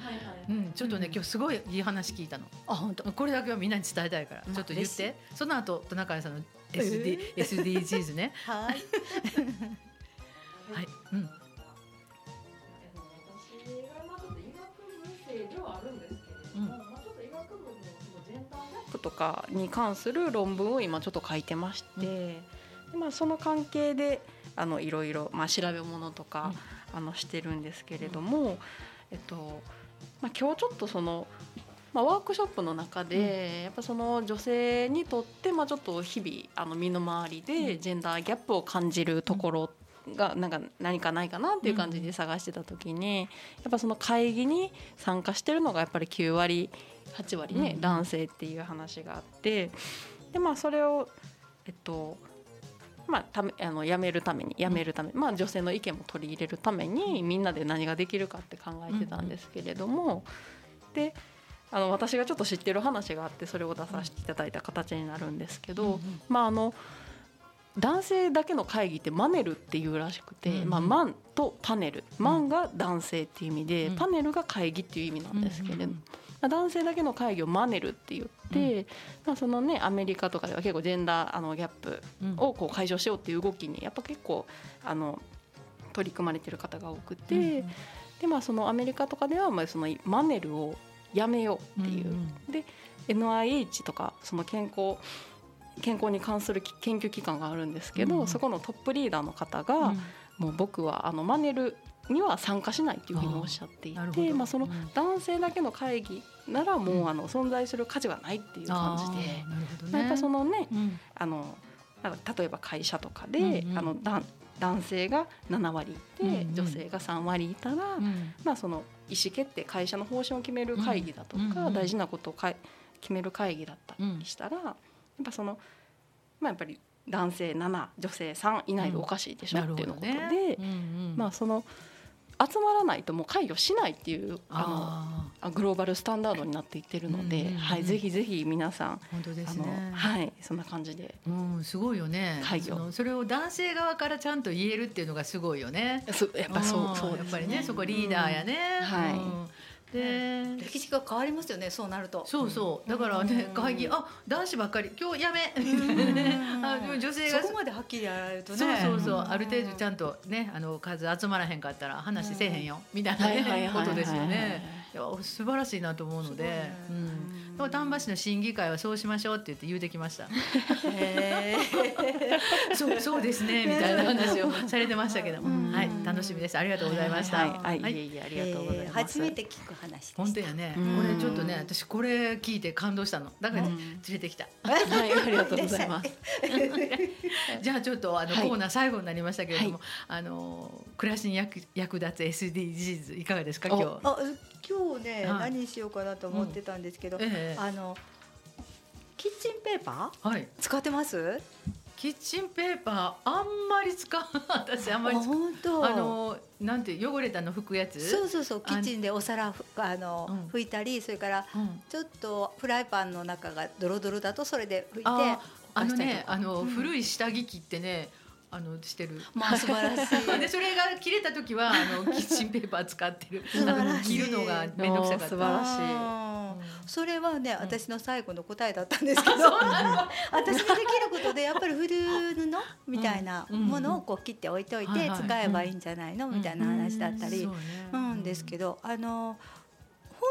うん、ちょっとね、今日すごいいい話聞いたの。あ本当これだけはみんなに伝えたいから、まあちょっと言ってその後トナカイさんの SD、SDGs ね。はい はい。うん。とかに関する論文を今ちょっと書いてまして、でまあその関係であのいろいろまあ調べ物とか、あのしてるんですけれども、えっとまあ今日ちょっとその。まあ、ワークショップの中で、やっぱその女性にとって、まあ、ちょっと日々あの身の回りでジェンダーギャップを感じるところがなんか何かないかなっていう感じで探してた時に、やっぱその会議に参加してるのがやっぱり9割8割ね、うん。男性っていう話があってでまあそれをえっとまあ、ためあの辞めるために辞めるために、まあ、女性の意見も取り入れるためにみんなで何ができるかって考えてたんですけれども、であの私がちょっと知ってる話があってそれを出させていただいた形になるんですけど、まああの男性だけの会議ってマネルっていうらしくて、うんうん。まあ、マンとパネル。マンが男性っていう意味で、うん。パネルが会議っていう意味なんですけれど、うん男性だけの会議をマネルって言って、まあ、そのねアメリカとかでは結構ジェンダーあのギャップうん。をこう解消しようっていう動きにやっぱ結構あの取り組まれてる方が多くて、うんでまあそのアメリカとかではまあそのマネルをやめようっていう、で NIH とかその健康健康に関するき研究機関があるんですけど、うんそこのトップリーダーの方が、うん。もう僕はあのマネルには参加しないっていうふうにおっしゃっていてまあ、そのうん。男性だけの会議ならもう、うんあの存在する価値はないっていう感じで。あーなるほどね。まあやっぱそのねうん。例えば会社とかで、うんうん。あの男男性が7割いて、うんうん。女性が3割いたら、うん。まあ、その意思決定会社の方針を決める会議だとか、うんうんうん大事なことをかい決める会議だったりしたら、やっぱそのまあ、やっぱり男性7女性3いないとおかしいでしょっていうのことで、うんうん。まあその集まらないともう会議をしないっていうああのあグローバルスタンダードになっていってるので、うんうんうんはい、ぜひぜひ皆さんー本当であの、すね。はいそんな感じで。うん、すごいよね。会議をそれを男性側からちゃんと言えるっていうのがすごいよね。そやっぱそうん。そうですやっぱりね、そこリーダーやね。はいうんで。歴史が変わりますよねそうなると。そうそう、だからね、うん。会議、あ、男子ばっかり、今日やめ。あ、でも女性が。そこまではっきりやられるとね。そうそうそう、ん。ある程度ちゃんとね、あの数集まらへんかったら話せえへんよ、みたいなことですよね。いや、素晴らしいなと思うので。ね。うん。でも丹波市の審議会はそうしましょうって言って言うてきました。そうそうですねみたいな話をされてましたけども、うん。はい。楽しみです。ありがとうございました。はい、はい、はいい。えいえありがとうございえーます。初めて聞く話でした。本当やね、うん。これちょっとね私これ聞いて感動したの。だから、ねうん連れてきた。はい、ありがとうございます。じゃあちょっとあの、はい。コーナー最後になりましたけれども、あの暮らしに役役立つ SDGs いかがですか今日。あ今日ね、はい。何しようかなと思ってたんですけど、ええ。あのキッチンペーパー？はい。使ってます？キッチンペーパーあんまり使う 私あんまり。あのなんて汚れたの拭くやつ？そうそうそうあキッチンでお皿ふあの、うん。拭いたりそれからうん。ちょっとフライパンの中がドロドロだとそれで拭いてああのねあの、うん。古い下着着ってねあのしてる。まあ素晴らしい。でそれが切れた時はあのキッチンペーパー使ってる。あの切るのが面倒くさかった。素晴らしい。うん。それはね、ん。私の最後の答えだったんですけど 私ができることでやっぱり古布みたいなものをこう切って置いておいて使えばいいんじゃないの？みたいな話だったりうんですけどあの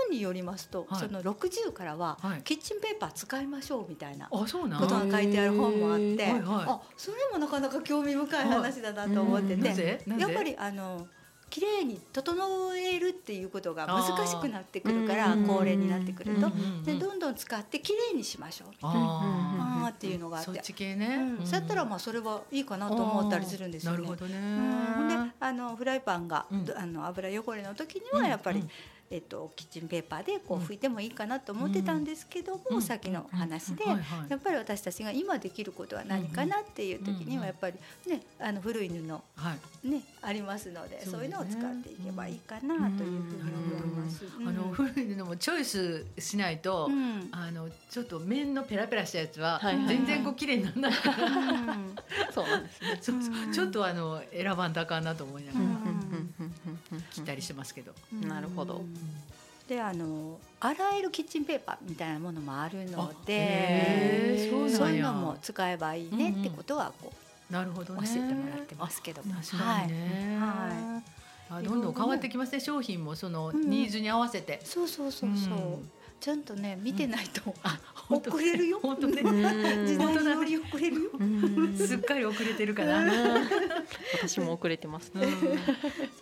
本によりますと、はい。その60からははい。キッチンペーパー使いましょうみたいなことが書いてある本もあって、はいはい。あそれもなかなか興味深い話だなと思ってて、やっぱりあの綺麗に整えるっていうことが難しくなってくるからうん高齢になってくると、うんでどんどん使って綺麗にしましょうああーっていうのがあって。ーそっ。ち系ね、うん、そうやったらまあそれはいいかなと思ったりするんですよね。なるほどね。うん。であのフライパンが、うん。あの油汚れの時にはやっぱり、うんえっと、キッチンペーパーでこう拭いてもいいかなと思ってたんですけども、うん。さっきの話で、やっぱり私たちが今できることは何かなっていう時にはやっぱりねあの古い布はい。ねありますのでそうういうのを使っていけばいいかなというふうに思います。あの古い布もチョイスしないと、うん。あのちょっと面のペラペラしたやつは全然こう綺麗にならないそうなんですね。ちょっとあの選ばんとあかんなと思いながら。うん切ったりしてますけど。なるほどであの洗えるキッチンペーパーみたいなものもあるのあでそういうのも使えばいいねってことはこうなるほどね。教えてもらってますけども。確かにね。はいあどんどん変わってきますね商品もそのうんニーズに合わせて。そうそうそうそう、うんちゃんとね見てないと、本当。遅れるよ。本当ね。時代に乗り遅れるよ、すっかり遅れてるから。私も遅れてます。そ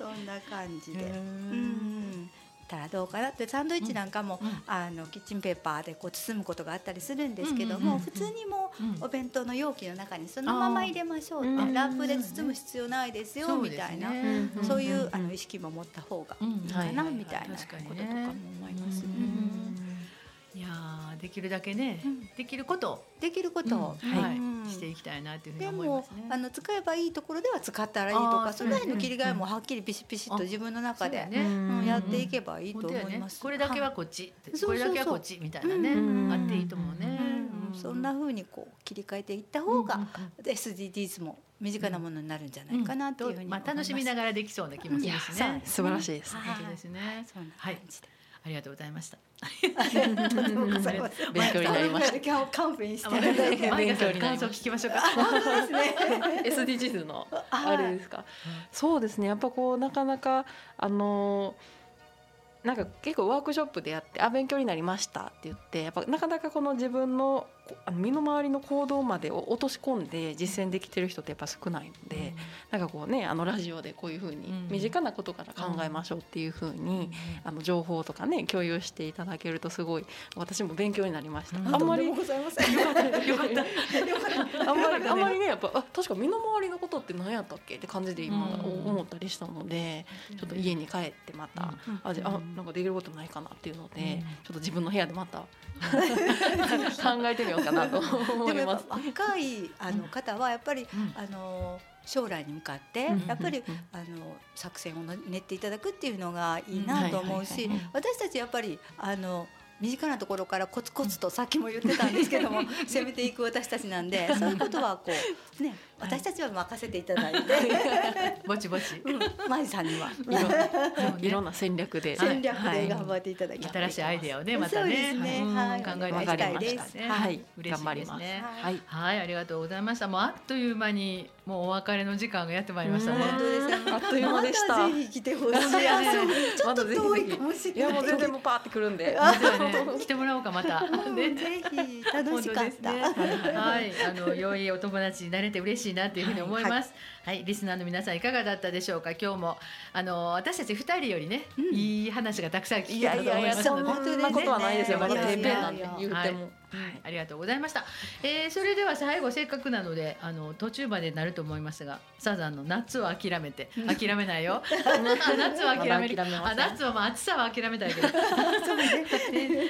んな感じで。うん。たらどうかなって。サンドイッチなんかも、うん。あのキッチンペーパーでこう包むことがあったりするんですけども、うんうんうんうん。普通にもうん。うお弁当の容器の中にそのまま入れましょうって、ラップで包む必要ないですよ、みたいな。そうそういう、うんあの意識も持った方がうんいいかな、みたいなこととかも思います。うんうんいやーできるだけねうん。できること。をできること。を、うんはい。うん。していきたいなというふうにでも思いますね。あの使えばいいところでは使ったらいいとかその辺の切り替えもうん。はっきりピシピシッと自分の中で、ね。うんやっていけばいいと思います。これだけはこっち、そうそうそうこれだけはこっちみたいなね、うん。あっていいと思うね。うん。そんな風にこう切り替えていった方が SDGs も身近なものになるんじゃないかなっていうふうにまあ楽しみながらできそうな気もするしね。素晴らしいですね。本当ですね。そんなはい感じで。ありがとうございました。とてもございます。勉強になりました。今日カンペにしあていた。だいてマイカさん勉強になりました。感想聞きましょうか。本当ですね。SDGs のはいあれですか。そうですね。やっぱこうなかなかあのなんか結構ワークショップでやってあ勉強になりました。って言ってやっぱなかなかこの自分のこあの身の回りの行動までを落とし込んで実践できてる人ってやっぱ少ないので、なんかこうねあのラジオでこういうふうにうん。身近なことから考えましょうっていうふうに、あの情報とかね共有していただけるとすごい私も勉強になりました。うん。あんまりとんでもございません。よかった。あんまりねあんまりねやっぱあ確か身の回りのことって何やったっけって感じで今うん。思ったりしたので、ちょっと家に帰ってまた、うん。あじゃああなんかできることないかなっていうので、うん。ちょっと自分の部屋でまた 考えてみようようかなと思でもやっいます。ぱ若いあの方はやっぱり、ん。あの将来に向かってうん。やっぱり、うん。あの作戦を練っていただくっていうのがいいなと思うし私たちやっぱりあの身近なところからコツコツとさっきも言ってたんですけども 攻めていく私たちなんでそういうことはこうね私たちは任せていただいて、ぼちぼち。うん、マジさんには。いろんないろんな戦略で。戦略はい。で頑張っていただき新しいアイデアをねまたね。はい。考えていきたいりました。ですねはい、嬉しい頑張ります。ですねはい。はい。ありがとうございました。もうあっという間にもうお別れの時間がやってまいりましたね。うん。本当です。ねあっという間でした。またぜひ来てほしい。ちょっと遠いかもしいれない。やもう全然もうパーってくるんで。来てもらおうかまた。ぜひ楽しかった。はい、あの良いお友達になれて嬉しいなっていうふうに思います。はい、リスナーの皆さんいかがだったでしょうか？今日もあの私たち二人よりね、いい話がたくさん聞けたと思いますそので。んなことはないですよ。まだいやいやてっぺんなんて言っても。はい、ありがとうございました。えー、それでは最後せっかくなのであの途中までになると思いますが、サザンの夏を諦めて 諦めないよ。夏は諦める。あ夏はまあ暑さは諦めたいけど。ね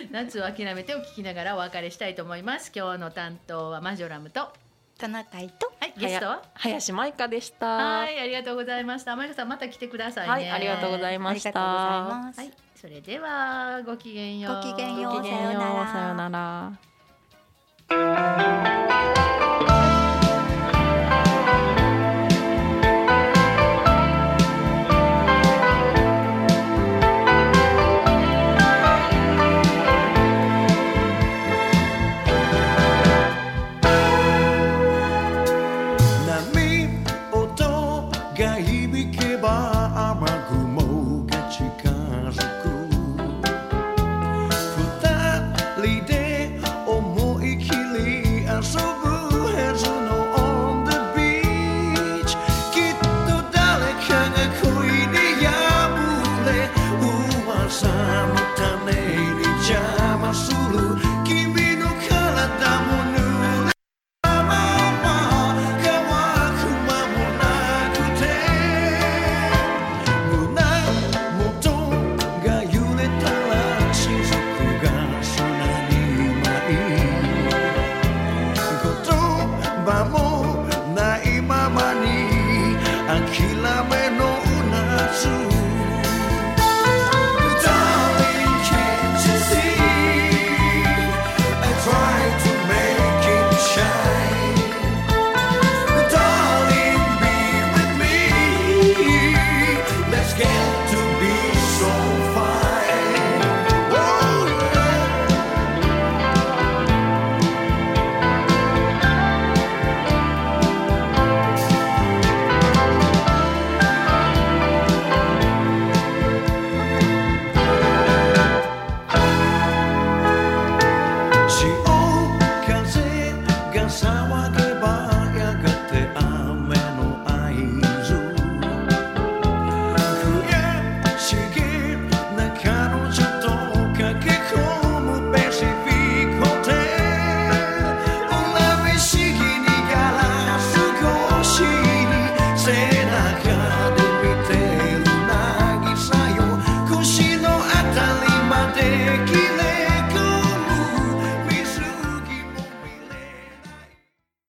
夏を諦めてを聞きながらお別れしたいと思います。今日の担当はマジョラムと、は田中井といゲストは？林舞香でした。はい、ありがとうございました。マリカさんまた来てくださいね。はい、ありがとうございました。はい、それではごきげんよう。ごきげんようごきげんよう。さようならさようなら。